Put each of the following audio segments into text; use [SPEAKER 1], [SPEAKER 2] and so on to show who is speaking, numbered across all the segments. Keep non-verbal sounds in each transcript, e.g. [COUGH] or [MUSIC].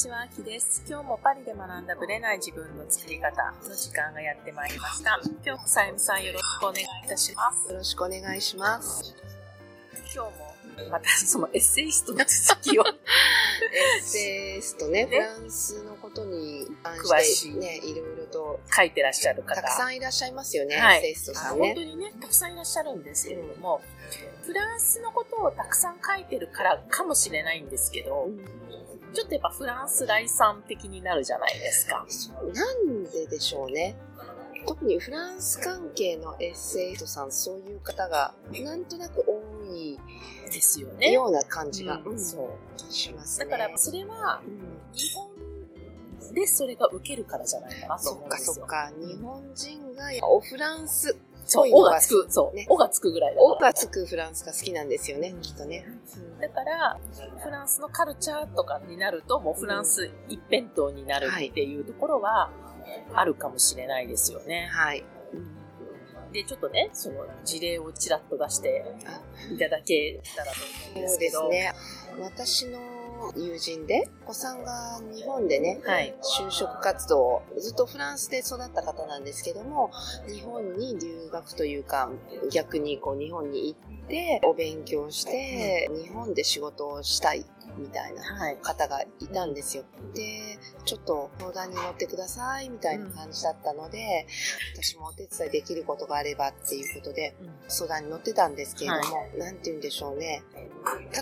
[SPEAKER 1] ちは、あきです。今日もパリで学んだブレない自分の作り方の時間がやってまいりました。今日もさゆみさんよろしくお願いいたします。
[SPEAKER 2] よろしくお願いします。
[SPEAKER 1] 今日もまたそのエッセイストの続きを [LAUGHS]
[SPEAKER 2] エッセイストね、
[SPEAKER 1] ね
[SPEAKER 2] フランスのことに関
[SPEAKER 1] 詳し
[SPEAKER 2] てね、いろいろと
[SPEAKER 1] 書いてらっしゃる方。
[SPEAKER 2] たくさんいらっしゃいますよね、
[SPEAKER 1] はい
[SPEAKER 2] エッセイストさん
[SPEAKER 1] 本
[SPEAKER 2] ね
[SPEAKER 1] 当。にね、たくさんいらっしゃるんですけれども、フランスのことをたくさん書いてるからかもしれないんですけど、ちょっとやっぱフランス来産的になるじゃないですか。
[SPEAKER 2] そうなんででしょうね。特にフランス関係のエッセイストさん、そういう方がなんとなく多い
[SPEAKER 1] ですよね。
[SPEAKER 2] ような感じが、
[SPEAKER 1] うん
[SPEAKER 2] うん
[SPEAKER 1] そう。
[SPEAKER 2] しますね。
[SPEAKER 1] だからそれは
[SPEAKER 2] うん
[SPEAKER 1] 日本でそれが受けるからじゃないかなと
[SPEAKER 2] そっか
[SPEAKER 1] 思うんですよ。
[SPEAKER 2] そっか、日本人がおフランス、
[SPEAKER 1] そう、
[SPEAKER 2] そう
[SPEAKER 1] おがつく、そう、
[SPEAKER 2] ね
[SPEAKER 1] おがつくぐらいだ
[SPEAKER 2] お
[SPEAKER 1] から。
[SPEAKER 2] がつくフランスが好きなんですよね、
[SPEAKER 1] うん
[SPEAKER 2] きっとね。
[SPEAKER 1] だから、フランスのカルチャーとかになると、もうフランス一辺倒になるっていうところはあるかもしれないですよね。
[SPEAKER 2] はい。
[SPEAKER 1] で、ちょっとね、その事例をちらっと出していただけたらと思うんで
[SPEAKER 2] そう
[SPEAKER 1] すけど。
[SPEAKER 2] ですね。私の友人で、お子さんが日本でね、
[SPEAKER 1] はい。
[SPEAKER 2] 就職活動、ずっとフランスで育った方なんですけども、日本に留学というか、逆にこう日本に行って、お勉強して、日本で仕事をしたいみたいな
[SPEAKER 1] はい。
[SPEAKER 2] 方がいたんですよ。で、ちょっと相談に乗ってくださいみたいな感じだったので、私もお手伝いできることがあればっていうことで相談に乗ってたんですけれども、なんて言うんでしょうね。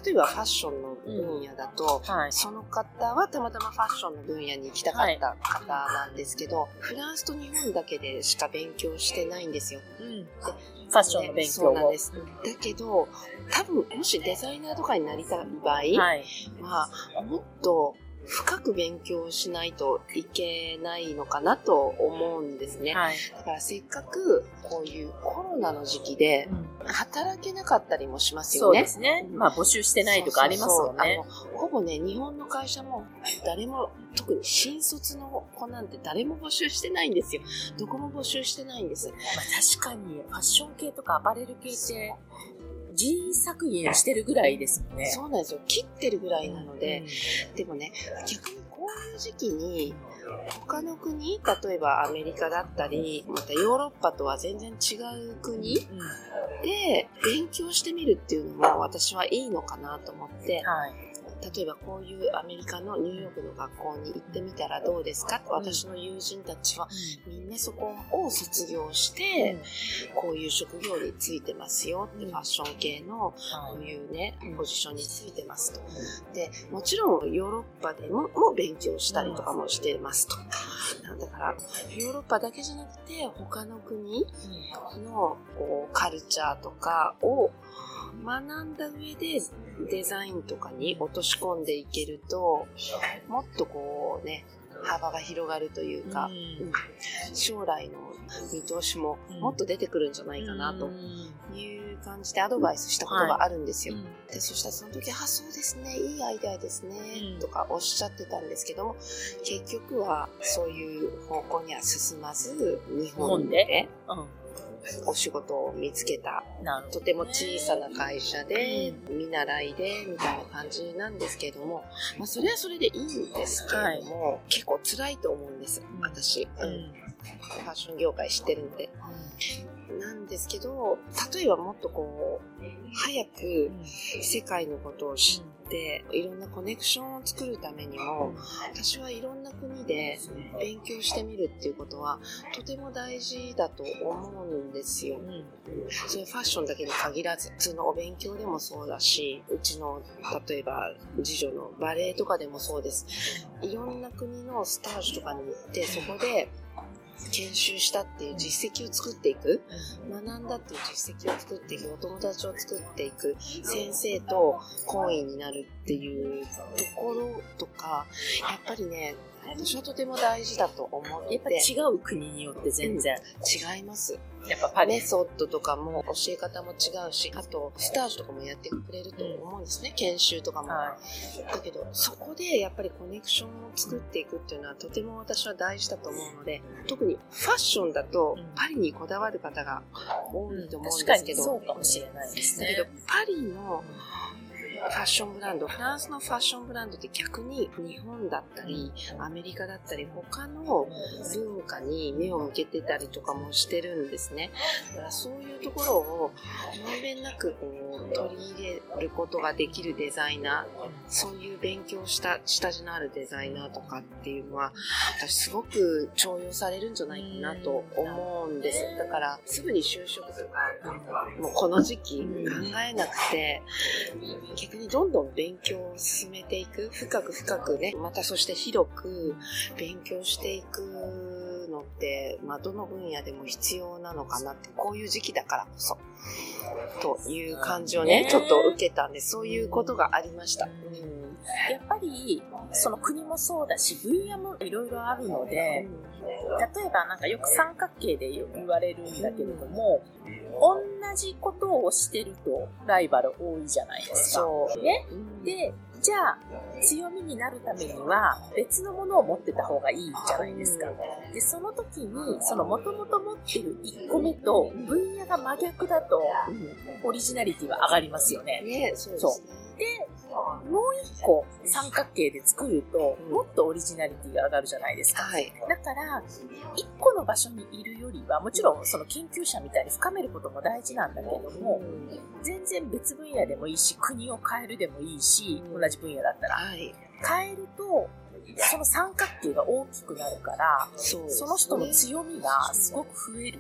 [SPEAKER 2] 例えばファッションの分野だと、
[SPEAKER 1] はい。
[SPEAKER 2] その方はたまたまファッションの分野に行きたかった方なんですけど、フランスと日本だけでしか勉強してないんですよ。
[SPEAKER 1] うん。ファッションの勉強を
[SPEAKER 2] そうなんで。す。だけど、多分もしデザイナーとかになりたい場合、
[SPEAKER 1] は
[SPEAKER 2] もっと深く勉強しないといけないのかなと思うんですね。
[SPEAKER 1] はい。
[SPEAKER 2] だからせっかくこういうコロナの時期で働けなかったりもします
[SPEAKER 1] そう
[SPEAKER 2] よね。
[SPEAKER 1] ですね。まあ募集してないとかありますよね。
[SPEAKER 2] そうそうほぼね、日本の会社も誰も、特に新卒の子なんて誰も募集してないんですよ。どこも募集してないんです。
[SPEAKER 1] まあ、確かにファッション系とかアパレル系って人員削減してるぐらいですもんね。
[SPEAKER 2] そうなんですよ。切ってるぐらいなので、
[SPEAKER 1] うん
[SPEAKER 2] でもね、逆にこういう時期に、他の国、例えばアメリカだったり、またヨーロッパとは全然違う国で勉強してみるっていうのも私はいいのかなと思って、
[SPEAKER 1] はい。
[SPEAKER 2] 例えばこういうアメリカのニューヨークの学校に行ってみたらどうですか？私の友人たちはみんなそこを卒業して、こういう職業についてますよって、
[SPEAKER 1] うん。
[SPEAKER 2] ファッション系のこう
[SPEAKER 1] はい
[SPEAKER 2] いうね
[SPEAKER 1] うん、
[SPEAKER 2] ポジションについてますと。で、もちろんヨーロッパでもも勉強したりとかもしてますと。だから、ヨーロッパだけじゃなくて、他の国のこうカルチャーとかを学んだ上でデザインとかに落とし込んでいけると、もっとこうね、幅が広がるというか、
[SPEAKER 1] うん。
[SPEAKER 2] 将来の見通しももっと出てくるんじゃないかなと
[SPEAKER 1] うん。
[SPEAKER 2] いう感じでアドバイスしたことがあるんですよ。
[SPEAKER 1] うん。
[SPEAKER 2] で、そしたらその時、あ、そうですね、いいアイデアですね、
[SPEAKER 1] うん。
[SPEAKER 2] とかおっしゃってたんですけども、結局はそういう方向には進まず、日本でお仕事を見つけた、
[SPEAKER 1] うんなるほど
[SPEAKER 2] とても小さな会社で、見習いで、みたいな感じなんですけれども、まあ、それはそれでいいんですけれども、結構辛いと思うんです、
[SPEAKER 1] うん。
[SPEAKER 2] 私。
[SPEAKER 1] う
[SPEAKER 2] うん。んファッション業界知ってるんで。なんですけど、例えばもっとこう、早く世界のことを知って、いろんなコネクションを作るためにも、私はいろんな国で勉強してみるっていうことは、とても大事だと思うんですよ。それファッションだけに限らず、普通のお勉強でもそうだし、うちの、例えば、次女のバレエとかでもそうです。いろんな国のスタージュとかに行って、そこで、研修したっていう実績を作っていく。学んだっていう実績を作っていくお友達を作っていく先生と懇意になるっていうところとかやっぱりね私はとても大事だと思って。
[SPEAKER 1] やっぱ違う国によって全然。
[SPEAKER 2] 違います。
[SPEAKER 1] やっぱパリ。
[SPEAKER 2] メ。ソッドとかも教え方も違うしあとスタージュとかもやってくれると思うんですね、研修とかも、
[SPEAKER 1] は
[SPEAKER 2] だけどそこでやっぱりコネクションを作っていくっていうのはとても私は大事だと思うので特にファッションだと
[SPEAKER 1] うん。
[SPEAKER 2] パリにこだわる方が多
[SPEAKER 1] い。
[SPEAKER 2] いと思うんですけど、
[SPEAKER 1] そうかもしれないです
[SPEAKER 2] だけど
[SPEAKER 1] ね。
[SPEAKER 2] パリのファッションブランド、フランスのファッションブランドって逆に日本だったり、アメリカだったり、他の文化に目を向けてたりとかもしてるんですね。だからそういうところをまんべんなくこう取り入れることができるデザイナー、そういう勉強した下地のあるデザイナーとかっていうのは、私すごく重用されるんじゃないかなと思うんです。だからすぐに就職とか、もうこの時期考えなくて、逆にどんどん勉強を進めていく、深く深くね、またそして広く勉強していくのって、まあ、どの分野でも必要なのかなって、こういう時期だからこそ、という感じをね、ちょっと受けたんで、そういうことがありました。うん
[SPEAKER 1] やっぱり、その国もそうだし、分野もいろいろあるので、例えばなんかよく三角形で言われるんだけれども、同じことをしてるとライバル多いじゃないですか。ね。で、じゃあ、強みになるためには別のものを持ってた方がいいじゃないですか。で、その時に、その元々持ってる1個目と分野が真逆だと、オリジナリティは上がりますよね。
[SPEAKER 2] ね、そうで
[SPEAKER 1] もう一個三角形で作ると、もっとオリジナリティが上がるじゃないですか。はい、だから、一個の場所にいるよりは、もちろんその研究者みたいに深めることも大事なんだけども、全然別分野でもいいし、国を変えるでもいいし、同じ分野だったら。はい、変えると、その三角形が大きくなるから、そ、ね,、の人の強みがすごく増える。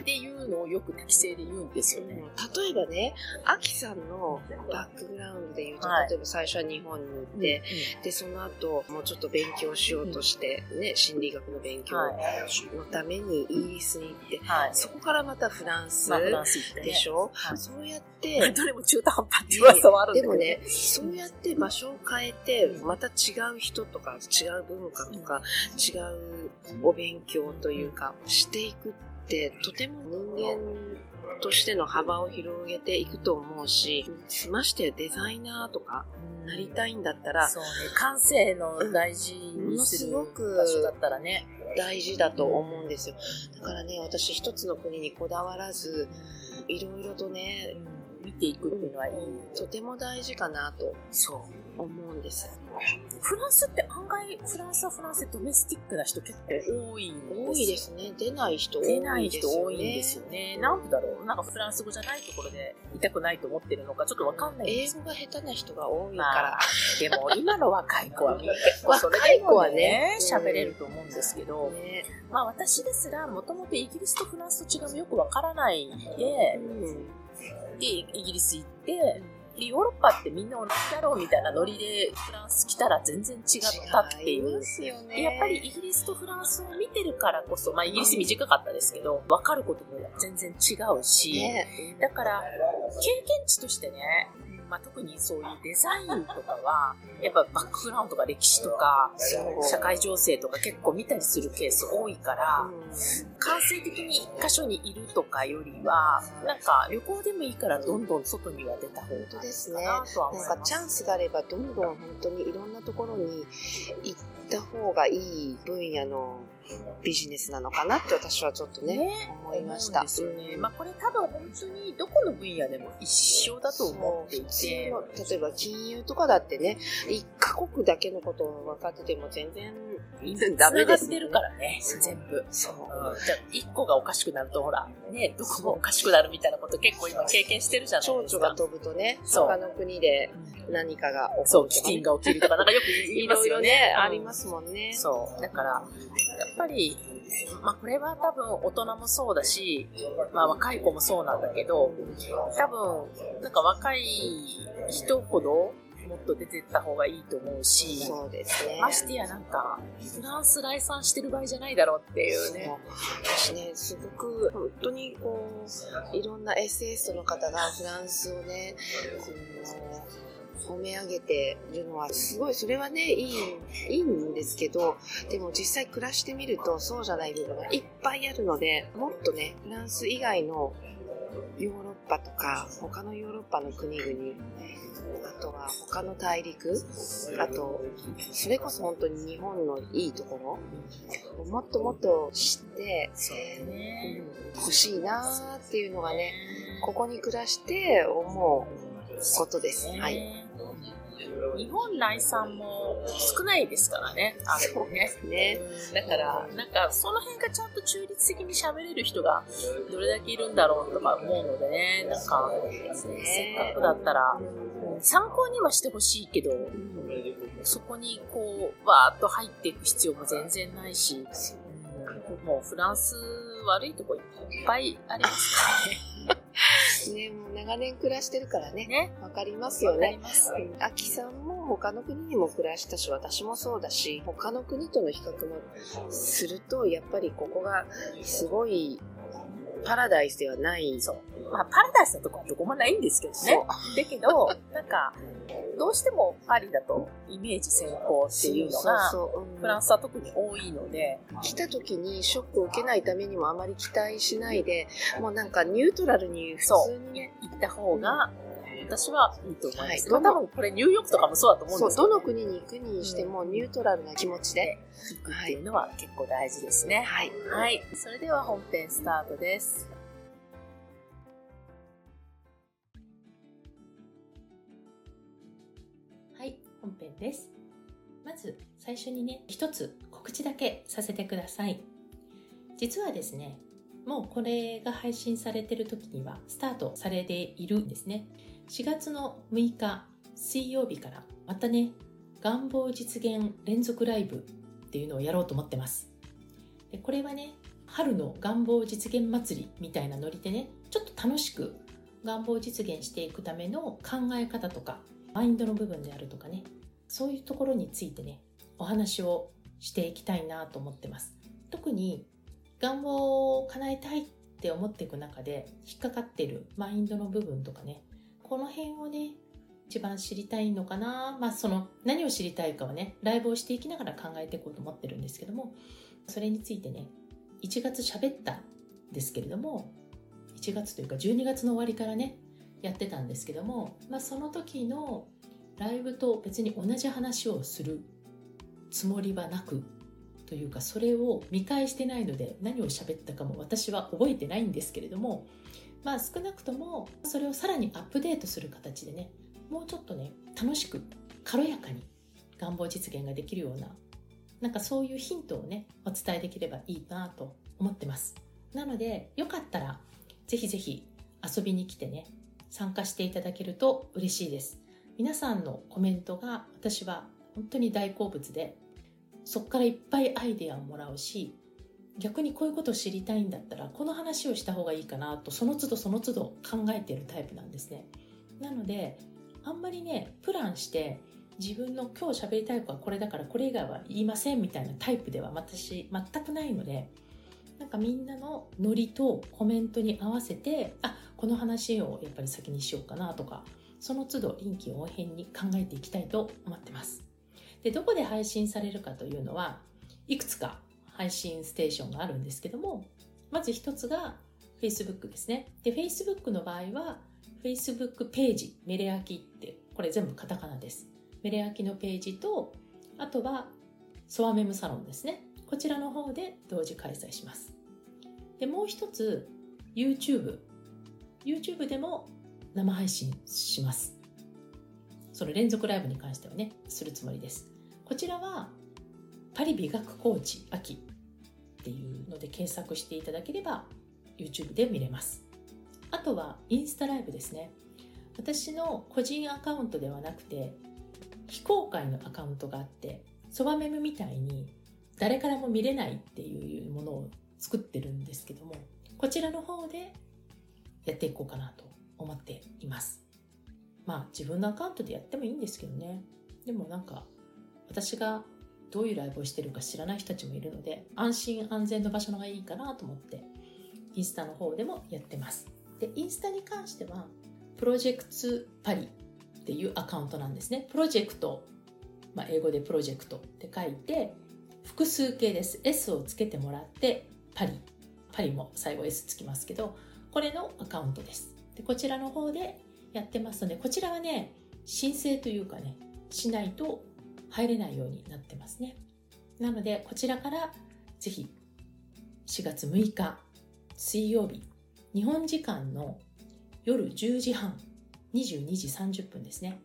[SPEAKER 1] っていうのをよく適正で言うんですよね。
[SPEAKER 2] 例えばね、アキさんのバックグラウンドで言うと、はい、例えば最初は日本に行って、うん、で、その後、もうちょっと勉強しようとして、ね、心理学の勉強のためにイギリスに行って、はい、そこからまたフランスでしょ、まあね、そうやって、[LAUGHS]
[SPEAKER 1] どれも中途半端って噂はあるん
[SPEAKER 2] だけど。でもね、そうやって場所を変えて、また違う人とか違う文化とか、違うお勉強というか、していくって、とても人間としての幅を広げていくと思うし、ましてやデザイナーとかなりたいんだったら、
[SPEAKER 1] そうね、感性の大事にする場所だったらね、
[SPEAKER 2] 大事だと思うんですよ。だからね、私一つの国にこだわらず、いろいろとね、
[SPEAKER 1] 見ていくっていうのはいい。
[SPEAKER 2] とても大事かなと。そう。思うんです。
[SPEAKER 1] フランスって案外、フランスはフランスでドメスティックな人結構多いん
[SPEAKER 2] です多いですね。出ない人多い
[SPEAKER 1] ですよね。出ない人多いんですよね。なんでだろう？なんかフランス語じゃないところでいたくないと思ってるのかちょっとわかんない
[SPEAKER 2] 英語が下手な人が多いから。
[SPEAKER 1] でも今の若い子は結構それでもね、喋、れると思うんですけど、ね、まあ私ですらもともとイギリスとフランスと違うよくわからないで、うんで、イギリス行って、で、ヨーロッパってみんな同じだろうみたいなノリでフランス来たら全然違ったっていう。ね、やっぱりイギリスとフランスを見てるからこそ、まあイギリス短かったですけど、わかることも全然違うし、ね、だから、経験値としてね、まあ、特にそういうデザインとかは、やっぱバックグラウンドとか歴史とか、社会情勢とか結構見たりするケース多いから、感性的に一箇所にいるとかよりは、なんか旅行でもいいからどんどん外には出た方がいいかなとは思います。
[SPEAKER 2] なんかチャンスがあればどんどん本当にいろんなところに行った方がいい分野のビジネスなのかなって私はちょっとね、ね思いました。
[SPEAKER 1] ですよね。まあこれ多分本当にどこの分野でも一緒だと思っていて。例
[SPEAKER 2] えば金融とかだってね、一カ国だけのことを分かってても全然
[SPEAKER 1] ダメです、ね。ってるからね、全部。そう。うん、じゃあ一個がおかしくなるとほら、ね、どこもおかしくなるみたいなこと結構今経験してるじゃないです
[SPEAKER 2] か。蝶々が飛ぶとね、他の国で何かが起こる、ね、
[SPEAKER 1] そう、飢饉が起きるとか、なんかよく言いますよね。いろいろね、
[SPEAKER 2] ありますもんね。
[SPEAKER 1] そう。だから、やっぱり、まあこれは多分大人もそうだし、まあ若い子もそうなんだけど、多分、なんか若い人ほど、もっと出てった方がいいと思うし、
[SPEAKER 2] そうですね。
[SPEAKER 1] ましてやなんか、フランス来産してる場合じゃないだろうっていうね。
[SPEAKER 2] 私ね、すごく、本当にこう、いろんなエッセイストの方がフランスをね、この褒め上げてるのはすごいそれはねいいいいんですけどでも実際暮らしてみるとそうじゃない部分がいっぱいあるのでもっとねフランス以外のヨーロッパとか他のヨーロッパの国々あとは他の大陸あとそれこそ本当に日本のいいところもっともっと知って、欲しいなっていうのがねここに暮らして思うことです。はい。
[SPEAKER 3] 日本内産も少ないですからね。
[SPEAKER 2] あそうですね。
[SPEAKER 3] だから、なんか、その辺がちゃんと中立的に喋れる人がどれだけいるんだろうとか思うのでね、なんか、せっかくだったら、参考にはしてほしいけど、そこにこう、わーっと入っていく必要も全然ないし、もうフランス悪いとこいっぱいありますね。
[SPEAKER 2] ね、もう長年暮らしてるからね。ね。わかりますよね。あきさんも他の国にも暮らしたし、私もそうだし、他の国との比較もすると、やっぱりここがすごいパラダイスではない。
[SPEAKER 3] そう。まあ、パラダイスのとこはどこもないんですけどね。だけど、なんか、どうしてもパリだとイメージ先行っていうのが、フランスは特に多いので。
[SPEAKER 2] 来た時にショックを受けないためにもあまり期待しないで、もうなんかニュートラルに普通に
[SPEAKER 3] ね、行った方が、私はいいと思います。はい、多分これニューヨークとかもそうだと思うんです
[SPEAKER 2] けど、ね、どの国に行くにしてもニュートラルな気持ちで
[SPEAKER 3] 行くっていうのは結構大事ですね。
[SPEAKER 2] はい。
[SPEAKER 3] はい。それでは本編スタートです。です。まず最初にね、一つ告知だけさせてください。実はですね、もうこれが配信されてる時にはスタートされているんですね。4月の6日水曜日からまたね、願望実現連続ライブっていうのをやろうと思ってます。でこれはね、春の願望実現祭りみたいなノリでね、ちょっと楽しく願望実現していくための考え方とかマインドの部分であるとかねそういうところについてねお話をしていきたいなと思ってます。特に願望を叶えたいって思っていく中で引っかかってるマインドの部分とかねこの辺をね一番知りたいのかな。まあその何を知りたいかはねライブをしていきながら考えていこうと思ってるんですけどもそれについてね1月喋ったんですけれども1月というか12月の終わりからねやってたんですけども、まあ、その時のライブと別に同じ話をするつもりはなくというかそれを見返してないので何を喋ったかも私は覚えてないんですけれどもまあ少なくともそれをさらにアップデートする形でねもうちょっとね楽しく軽やかに願望実現ができるようななんかそういうヒントをねお伝えできればいいなと思ってますなのでよかったらぜひぜひ遊びに来てね参加していただけると嬉しいです。皆さんのコメントが私は本当に大好物で、そこからいっぱいアイデアをもらうし、逆にこういうことを知りたいんだったら、この話をした方がいいかなと、その都度その都度考えているタイプなんですね。なので、あんまりね、プランして、自分の今日喋りたいことはこれだからこれ以外は言いませんみたいなタイプでは私全くないので、なんかみんなのノリとコメントに合わせて、あ、この話をやっぱり先にしようかなとか、その都度臨機応変に考えていきたいと思ってます。で、どこで配信されるかというのは、いくつか配信ステーションがあるんですけども、まず一つが Facebook ですね。で、Facebook の場合は、Facebook ページ、メレアキって、これ全部カタカナです。メレアキのページと、あとは、ソアメムサロンですね。こちらの方で同時開催します。で、もう一つ、YouTube。YouTube でも生配信します。その連続ライブに関してはね、するつもりです。こちらは、パリ美学コーチ秋っていうので検索していただければ、YouTube で見れます。あとは、インスタライブですね。私の個人アカウントではなくて、非公開のアカウントがあって、そばメムみたいに誰からも見れないっていうものを作ってるんですけども、こちらの方でやっていこうかなと思っています。まあ自分のアカウントでやってもいいんですけどね。でもなんか私がどういうライブをしてるか知らない人たちもいるので安心安全の場所のがいいかなと思ってインスタの方でもやってます。で、インスタに関してはプロジェクトパリっていうアカウントなんですね。プロジェクト、まあ、英語でプロジェクトって書いて複数形です。S をつけてもらって、パリ。パリも最後 S つきますけど、これのアカウントです。でこちらの方でやってますので、こちらはね、申請というかね、しないと入れないようになってますね。なので、こちらからぜひ4月6日水曜日、日本時間の夜10時半22時30分ですね。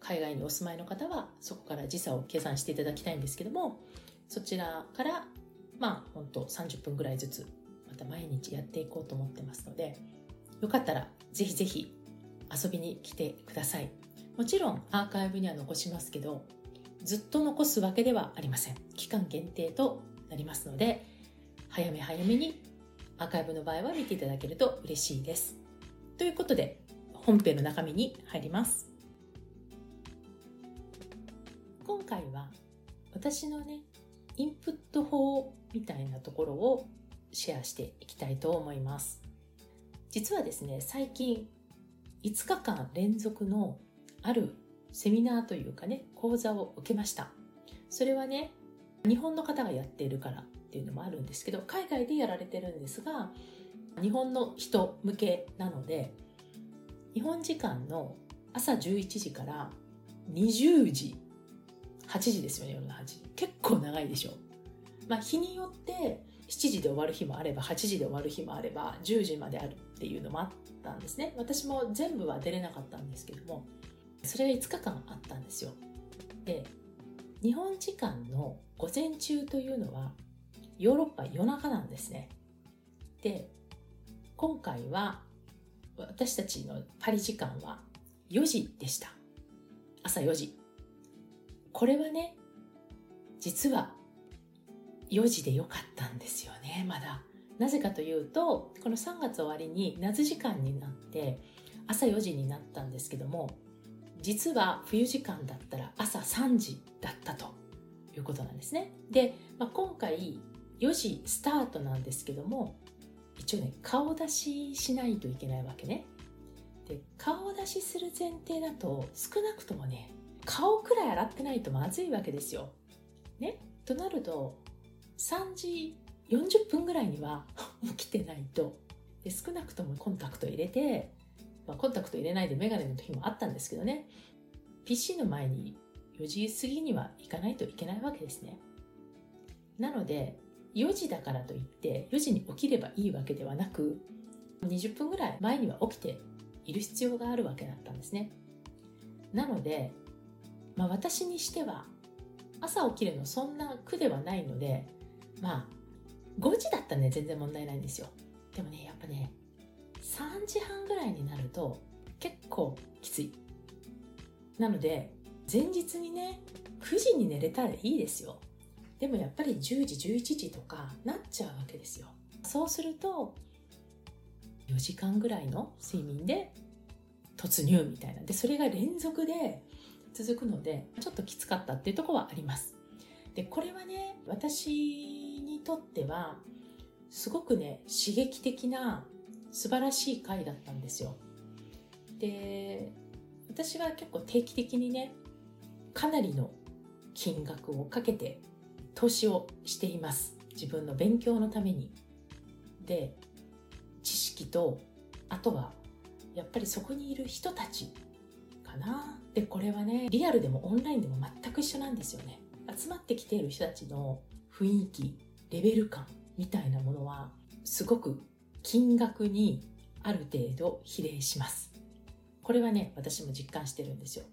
[SPEAKER 3] 海外にお住まいの方はそこから時差を計算していただきたいんですけども、そちらからまあ本当30分ぐらいずつまた毎日やっていこうと思ってますので、よかったらぜひぜひ遊びに来てください。もちろんアーカイブには残しますけど、ずっと残すわけではありません。期間限定となりますので、早め早めにアーカイブの場合は見ていただけると嬉しいです。ということで、本編の中身に入ります。今回は私のね、インプット法みたいなところをシェアしていきたいと思います。実はですね、最近5日間連続のあるセミナーというかね、講座を受けました。それはね、日本の方がやっているからっていうのもあるんですけど、海外でやられてるんですが、日本の人向けなので、日本時間の朝11時から20時、8時ですよね、夜の8時。結構長いでしょ。まあ日によって7時で終わる日もあれば、8時で終わる日もあれば、10時まであるっていうのもあったんですね。私も全部は出れなかったんですけども、それが5日間あったんですよ。で、日本時間の午前中というのは、ヨーロッパ夜中なんですね。で、今回は私たちのパリ時間は4時でした。朝4時。これはね、実は4時でよかったんですよね、まだ。なぜかというと、この3月終わりに夏時間になって朝4時になったんですけども、実は冬時間だったら朝3時だったということなんですね。で、まあ、今回4時スタートなんですけども、一応ね、顔出ししないといけないわけね。で、顔出しする前提だと少なくともね、顔くらい洗ってないとまずいわけですよ。ねとなると、3時40分ぐらいには [LAUGHS] 起きてないと。で少なくともコンタクト入れて、まあ、コンタクト入れないでメガネの時もあったんですけどね、PC の前に4時過ぎには行かないといけないわけですね。なので、4時だからといって4時に起きればいいわけではなく、20分ぐらい前には起きている必要があるわけだったんですね。なので、まあ私にしては朝起きるのそんな苦ではないので、まあ5時だったらね全然問題ないんですよ。でもね、やっぱね、3時半ぐらいになると結構きつい。なので、前日にね、9時に寝れたらいいですよ。でもやっぱり10時、11時とかなっちゃうわけですよ。そうすると、4時間ぐらいの睡眠で突入みたいな。で、それが連続で続くので、ちょっときつかったっていうとこはあります。で、これはね、私とっては、すごくね、刺激的な素晴らしい回だったんですよ。で、私は結構定期的にね、かなりの金額をかけて投資をしています。自分の勉強のために。で、知識と、あとは、やっぱりそこにいる人たちかな。で、これはね、リアルでもオンラインでも全く一緒なんですよね。集まってきている人たちの雰囲気、レベル感みたいなものは、すごく金額にある程度比例します。これはね、私も実感してるんですよ。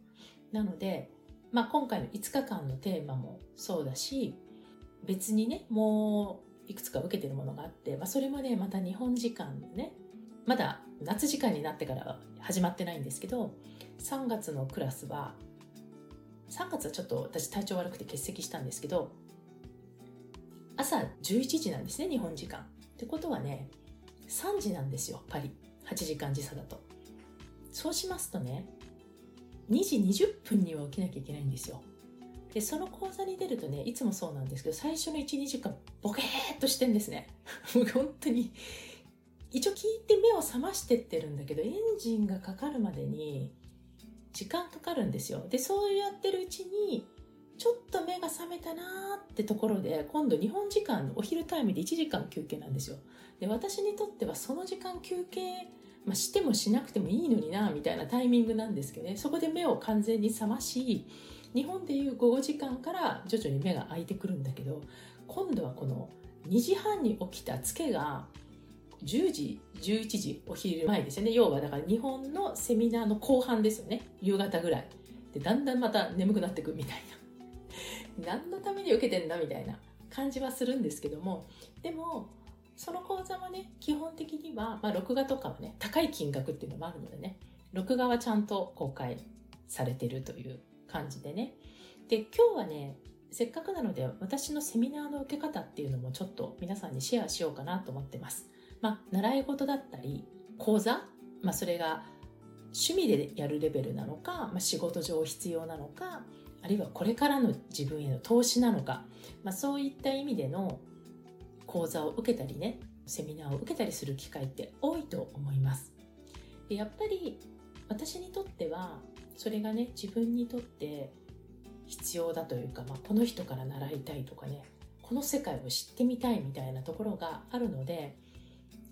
[SPEAKER 3] なので、まあ、今回の5日間のテーマもそうだし、別にね、もういくつか受けてるものがあって、まあ、それもね、また日本時間のね、まだ夏時間になってから始まってないんですけど、3月のクラスは、3月はちょっと私体調悪くて欠席したんですけど、朝11時なんですね、日本時間。ってことはね、3時なんですよ、パリ。8時間時差だと。そうしますとね、2時20分には起きなきゃいけないんですよ。で、その講座に出るとね、いつもそうなんですけど、最初の1、2時間、ボケーっとしてんですね。[LAUGHS] もう本当に。一応聞いて目を覚ましてってるんだけど、エンジンがかかるまでに、時間かかるんですよ。で、そうやってるうちに、ちょっと目が覚めたなーってところで、今度日本時間のお昼タイムで1時間休憩なんですよ。で、私にとってはその時間休憩、まあ、してもしなくてもいいのにな、みたいなタイミングなんですけどね、そこで目を完全に覚まし、日本でいう午後時間から徐々に目が開いてくるんだけど、今度はこの2時半に起きたツケが、10時、11時、お昼前ですよね。要はだから日本のセミナーの後半ですよね。夕方ぐらい。で、だんだんまた眠くなってくみたいな。何のために受けてんだみたいな感じはするんですけども、でも、その講座はね、基本的には、まあ、録画とかはね、高い金額っていうのもあるのでね、録画はちゃんと公開されてるという感じでね。で、今日はね、せっかくなので私のセミナーの受け方っていうのもちょっと皆さんにシェアしようかなと思ってます。まあ、習い事だったり、講座、まあ、それが趣味でやるレベルなのか、まあ、仕事上必要なのか、あるいはこれからの自分への投資なのか、まあ、そういった意味での講座を受けたりね、セミナーを受けたりする機会って多いと思います。でやっぱり私にとっては、それがね、自分にとって必要だというか、まあ、この人から習いたいとかね、この世界を知ってみたいみたいなところがあるので、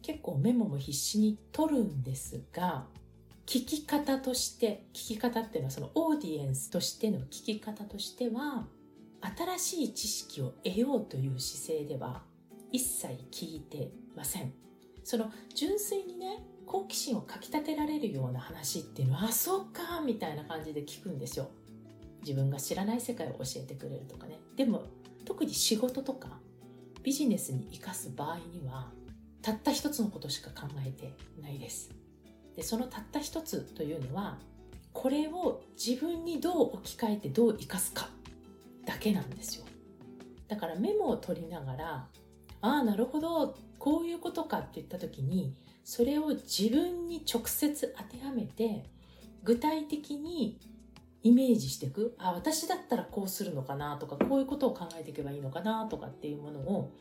[SPEAKER 3] 結構メモも必死に取るんですが、聞き方として、聞き方っていうのはそのオーディエンスとしての聞き方としては、新しい知識を得ようという姿勢では一切聞いてません。その純粋にね、好奇心をかきたてられるような話っていうのは、あ、そうか、みたいな感じで聞くんですよ。自分が知らない世界を教えてくれるとかね。でも、特に仕事とかビジネスに生かす場合には、たった一つのことしか考えてないです。で、そのたった一つというのは、これを自分にどう置き換えてどう生かすかだけなんですよ。だからメモを取りながら、ああ、なるほど、こういうことかって言った時に、それを自分に直接当てはめて、具体的にイメージしていく。あ、私だったらこうするのかなとか、こういうことを考えていけばいいのかなとかっていうものを、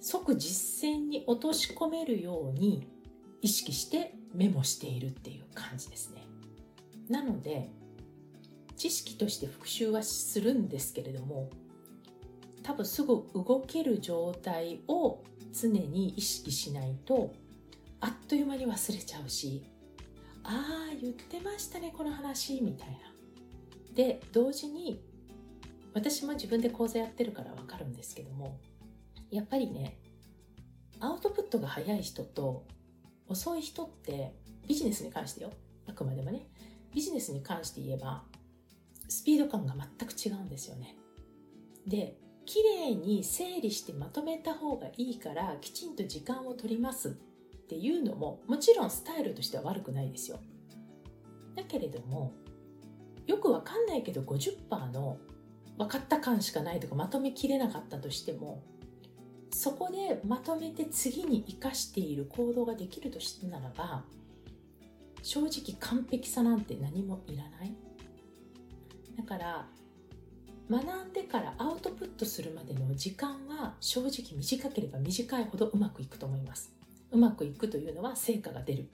[SPEAKER 3] 即実践に落とし込めるように意識してメモしているっていう感じですね。なので、知識として復習はするんですけれども、多分すぐ動ける状態を常に意識しないとあっという間に忘れちゃうし、ああ、言ってましたね、この話、みたいな。で、同時に、私も自分で講座やってるからわかるんですけども、やっぱりね、アウトプットが早い人と遅い人ってビジネスに関してよ、あくまでもね、ビジネスに関して言えば、スピード感が全く違うんですよね。で、綺麗に整理してまとめた方がいいから、きちんと時間を取りますっていうのももちろんスタイルとしては悪くないですよ。だけれどもよくわかんないけど50%の分かった感しかないとかまとめきれなかったとしてもそこでまとめて次に生かしている行動ができるとしてならば正直完璧さなんて何もいらないだから学んでからアウトプットするまでの時間は正直短ければ短いほどうまくいくと思いますうまくいくというのは成果が出る。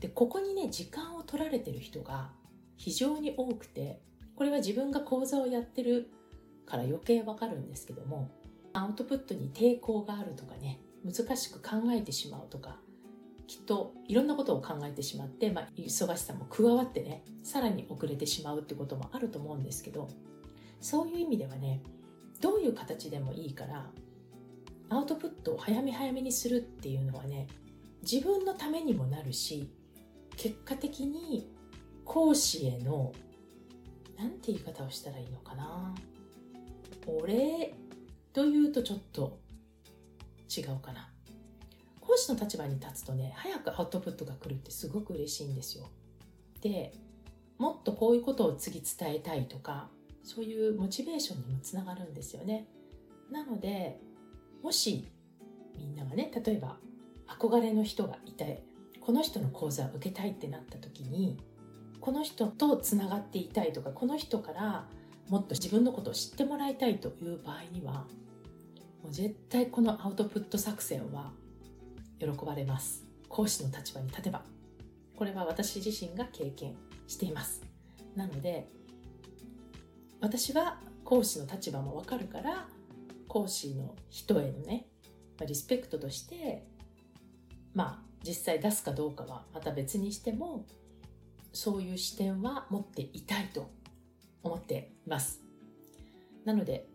[SPEAKER 3] で、ここにね、時間を取られてる人が非常に多くて、これは自分が講座をやってるから余計わかるんですけども、アウトプットに抵抗があるとかね、難しく考えてしまうとか、きっといろんなことを考えてしまって、まあ、忙しさも加わってね、さらに遅れてしまうってこともあると思うんですけど、そういう意味ではね、どういう形でもいいから、アウトプットを早め早めにするっていうのはね、自分のためにもなるし、結果的に講師への、なんて言い方をしたらいいのかな。お礼というとちょっと違うかな。講師の立場に立つとね、早くアウトプットが来るってすごく嬉しいんですよ。で、もっとこういうことを次伝えたいとか、そういうモチベーションにもつながるんですよね。なので、もしみんながね例えば憧れの人がいてこの人の講座を受けたいってなった時にこの人とつながっていたいとかこの人からもっと自分のことを知ってもらいたいという場合にはもう絶対このアウトプット作戦は喜ばれます。講師の立場に立てば。これは私自身が経験しています。なので私は講師の立場もわかるから講師の人へのね、リスペクトとして、まあ、実際出すかどうかはまた別にしても、そういう視点は持っていたいと思っています。なので、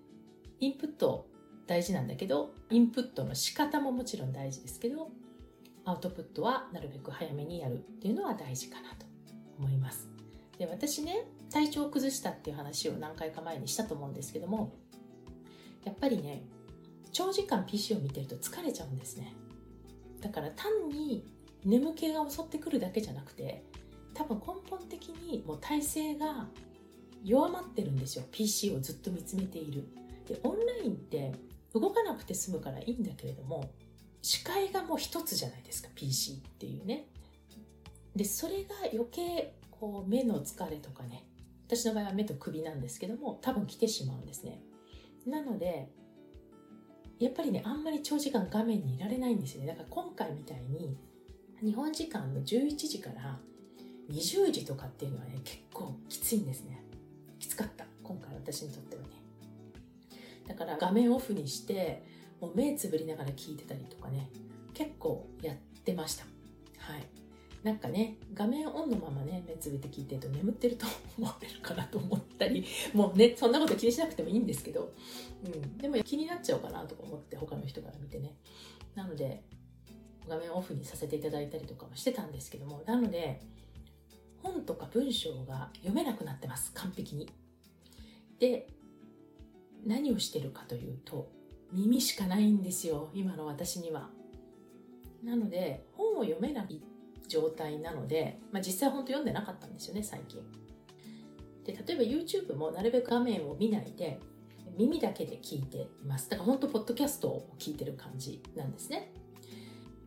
[SPEAKER 3] インプット大事なんだけど、インプットの仕方ももちろん大事ですけど、アウトプットはなるべく早めにやるっていうのは大事かなと思います。で、私ね、体調を崩したっていう話を何回か前にしたと思うんですけども、やっぱりね、長時間 PC を見てると疲れちゃうんですね。だから単に眠気が襲ってくるだけじゃなくて、多分根本的にもう体勢が弱まってるんですよ。PC をずっと見つめている。で、オンラインって動かなくて済むからいいんだけれども、視界がもう一つじゃないですか、PC っていうね。で、それが余計、こう、目の疲れとかね、私の場合は目と首なんですけども、多分来てしまうんですね。なので、やっぱりね、あんまり長時間画面にいられないんですよね。だから今回みたいに、日本時間の11時から20時とかっていうのはね、結構きついんですね。きつかった。今回私にとってはね。だから画面オフにして、もう目つぶりながら聞いてたりとかね、結構やってました。はい。なんかね、画面オンのままね、目つぶって聞いてると眠ってると思われるかなと思ったり、もうね、そんなこと気にしなくてもいいんですけど、うん。でも気になっちゃうかなとか思って、他の人から見てね。なので、画面オフにさせていただいたりとかもしてたんですけども、なので、本とか文章が読めなくなってます。完璧に。で、何をしてるかというと、耳しかないんですよ。今の私には。なので、本を読めない状態なので、まあ、実際本当読んでなかったんですよね、最近。で、例えば YouTube もなるべく画面を見ないで、耳だけで聞いています。だから本当、ポッドキャストを聞いてる感じなんですね。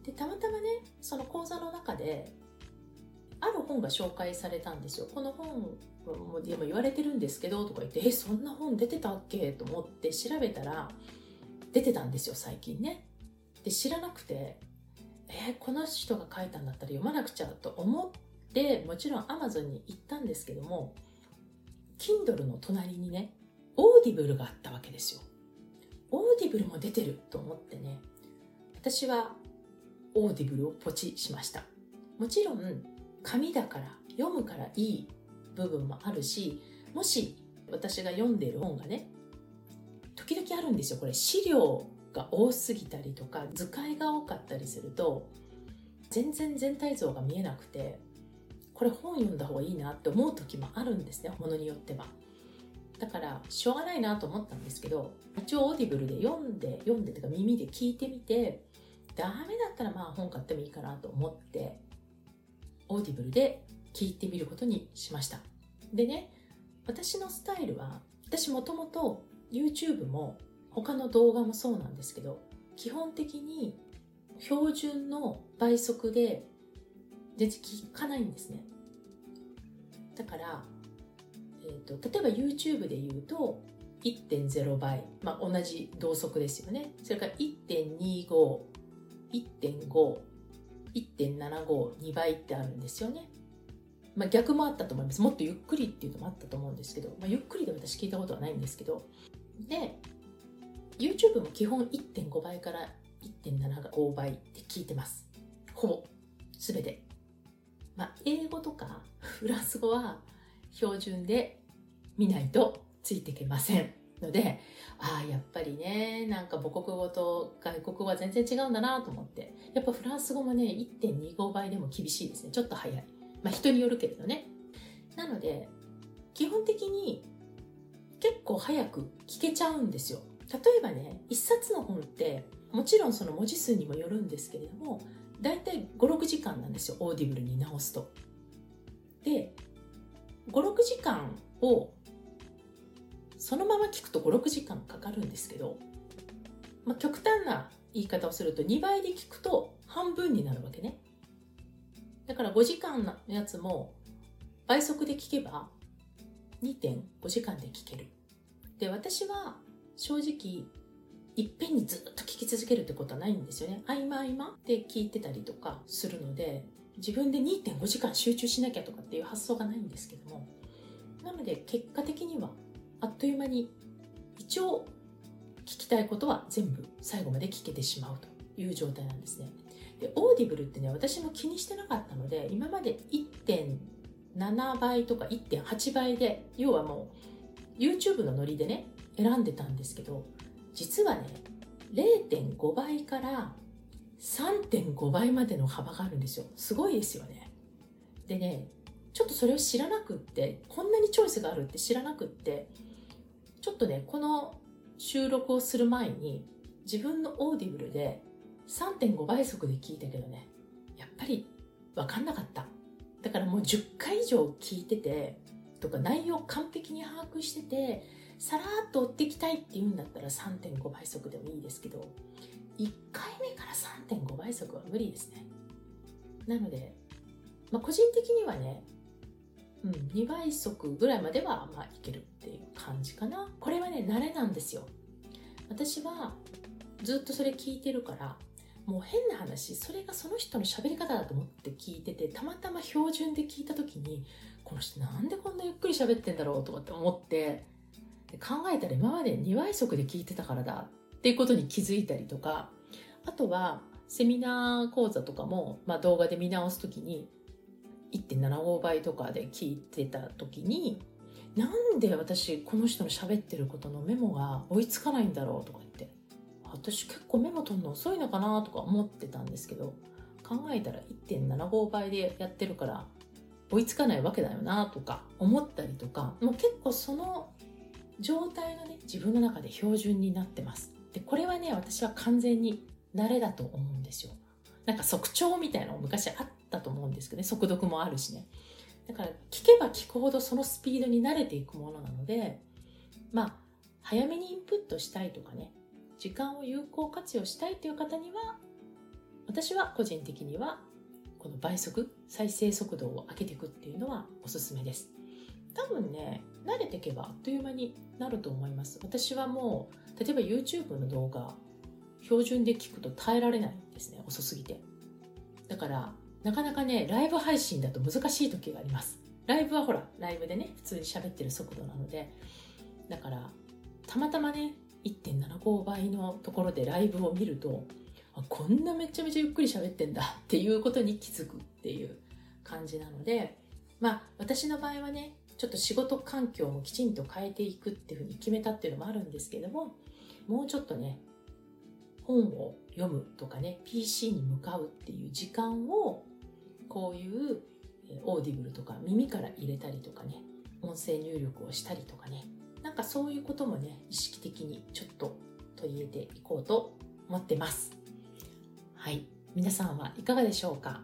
[SPEAKER 3] で、たまたまね、その講座の中で、ある本が紹介されたんですよ。この本もでも言われてるんですけど、とか言って、え、そんな本出てたっけ？と思って調べたら、出てたんですよ、最近ね。で、知らなくて、えー、この人が書いたんだったら読まなくちゃと思って、もちろん Amazon に行ったんですけども、Kindle の隣にね、オーディブルがあったわけですよ。オーディブルも出てると思ってね、私はオーディブルをポチしました。もちろん、紙だから読むからいい部分もあるし、もし私が読んでる本がね、時々あるんですよ。これ資料が多すぎたりとか、図解が多かったりすると、全然全体像が見えなくて、これ本読んだ方がいいなって思う時もあるんですね、ものによっては。だから、しょうがないなと思ったんですけど、一応オーディブルで読んで、読んでとか耳で聞いてみて、ダメだったらまあ本買ってもいいかなと思って、オーディブルで聞いてみることにしました。でね、私のスタイルは、私もともと YouTube も他の動画もそうなんですけど、基本的に標準の倍速で全然聞かないんですね。だから、えーと、例えば YouTube で言うと1.0倍、まあ、同じ同速ですよね。それから1.25、1.5、1.75、2倍ってあるんですよね。まあ、逆もあったと思います。もっとゆっくりっていうのもあったと思うんですけど、まあ、ゆっくりで私聞いたことはないんですけど、で、YouTube も基本1.5倍から1.75倍って聞いてます。ほぼ、すべて。まあ、英語とかフランス語は標準で見ないとついていけません。ので、ああ、やっぱりね、なんか母国語と外国語は全然違うんだなと思って。やっぱフランス語もね、1.25倍でも厳しいですね。ちょっと早い。まあ人によるけれどね。なので、基本的に結構早く聞けちゃうんですよ。例えばね、一冊の本って、もちろんその文字数にもよるんですけれども、だいたい5、6時間なんですよ、オーディブルに直すと。で、5、6時間をそのまま聞くと5、6時間かかるんですけど、まあ、極端な言い方をすると2倍で聞くと半分になるわけね。だから5時間のやつも倍速で聞けば2.5時間で聞ける。で、私は正直いっぺんにずっと聞き続けるってことはないんですよね。合間合間で聞いてたりとかするので、自分で2.5時間集中しなきゃとかっていう発想がないんですけども。なので結果的にはあっという間に一応聞きたいことは全部最後まで聞けてしまうという状態なんですね。で、オーディブルってね、私も気にしてなかったので、今まで1.7倍とか1.8倍で、要はもう YouTube のノリでね、選んでたんですけど、実はね、0.5倍から3.5倍までの幅があるんですよ。すごいですよね。でね、ちょっとそれを知らなくって、こんなにチョイスがあるって知らなくって、ちょっとね、この収録をする前に自分のオーディブルで3.5倍速で聞いたけどね、やっぱりわかんなかった。だからもう10回以上聞いてて、とか内容完璧に把握してて、さらっと追っていきたいって言うんだったら3.5倍速でもいいですけど、1回目から3.5倍速は無理ですね。なので、まあ、個人的にはね、うん、2倍速ぐらいまではまあいけるっていう感じかな。これはね、慣れなんですよ。私はずっとそれ聞いてるから、もう変な話、それがその人の喋り方だと思って聞いてて、たまたま標準で聞いた時に、この人なんでこんなゆっくり喋ってんだろうとかって思って、考えたら今まで2倍速で聞いてたからだっていうことに気づいたりとか、あとはセミナー講座とかも、まあ、動画で見直す時に1.75倍とかで聞いてた時に、なんで私この人の喋ってることのメモが追いつかないんだろうとか言って、私結構メモ取るの遅いのかなとか思ってたんですけど、考えたら1.75倍でやってるから追いつかないわけだよなとか思ったりとか、もう結構その状態がね、自分の中で標準になってます。で、これはね、私は完全に慣れだと思うんですよ。なんか速聴みたいなの昔あったと思うんですけどね、速読もあるしね。だから聞けば聞くほどそのスピードに慣れていくものなので、まあ、早めにインプットしたいとかね、時間を有効活用したいという方には、私は個人的には、この倍速、再生速度を上げていくっていうのはおすすめです。多分ね、慣れていけばあっという間になると思います。私はもう、例えば YouTube の動画、標準で聞くと耐えられないんですね、遅すぎて。だから、なかなかね、ライブ配信だと難しい時があります。ライブはほら、ライブでね、普通に喋ってる速度なので、だから、たまたまね、1.75倍のところでライブを見ると、こんなめちゃめちゃゆっくり喋ってんだっていうことに気づくっていう感じなので、まあ、私の場合はね、ちょっと仕事環境もきちんと変えていくっていうふうに決めたっていうのもあるんですけども、もうちょっとね、本を読むとかね、PC に向かうっていう時間を、こういうオーディブルとか耳から入れたりとかね、音声入力をしたりとかね、なんかそういうこともね、意識的にちょっと取り入れていこうと思ってます。はい。皆さんはいかがでしょうか？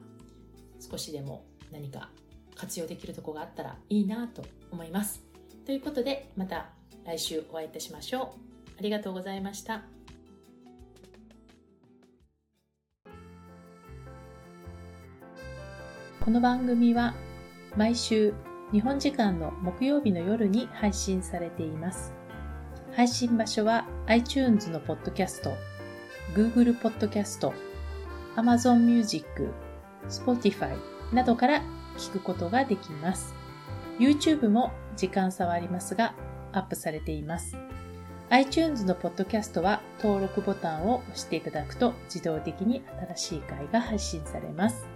[SPEAKER 3] 少しでも何か活用できるとこがあったらいいなと思います。ということで、また来週お会いいたしましょう。ありがとうございました。この番組は毎週日本時間の木曜日の夜に配信されています。配信場所は iTunes のポッドキャスト、Google ポッドキャスト、Amazon Music、Spotify などから聞くことができます。YouTube も時間差はありますが、アップされています。iTunes のポッドキャストは登録ボタンを押していただくと自動的に新しい回が配信されます。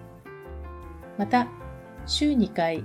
[SPEAKER 3] また、週2回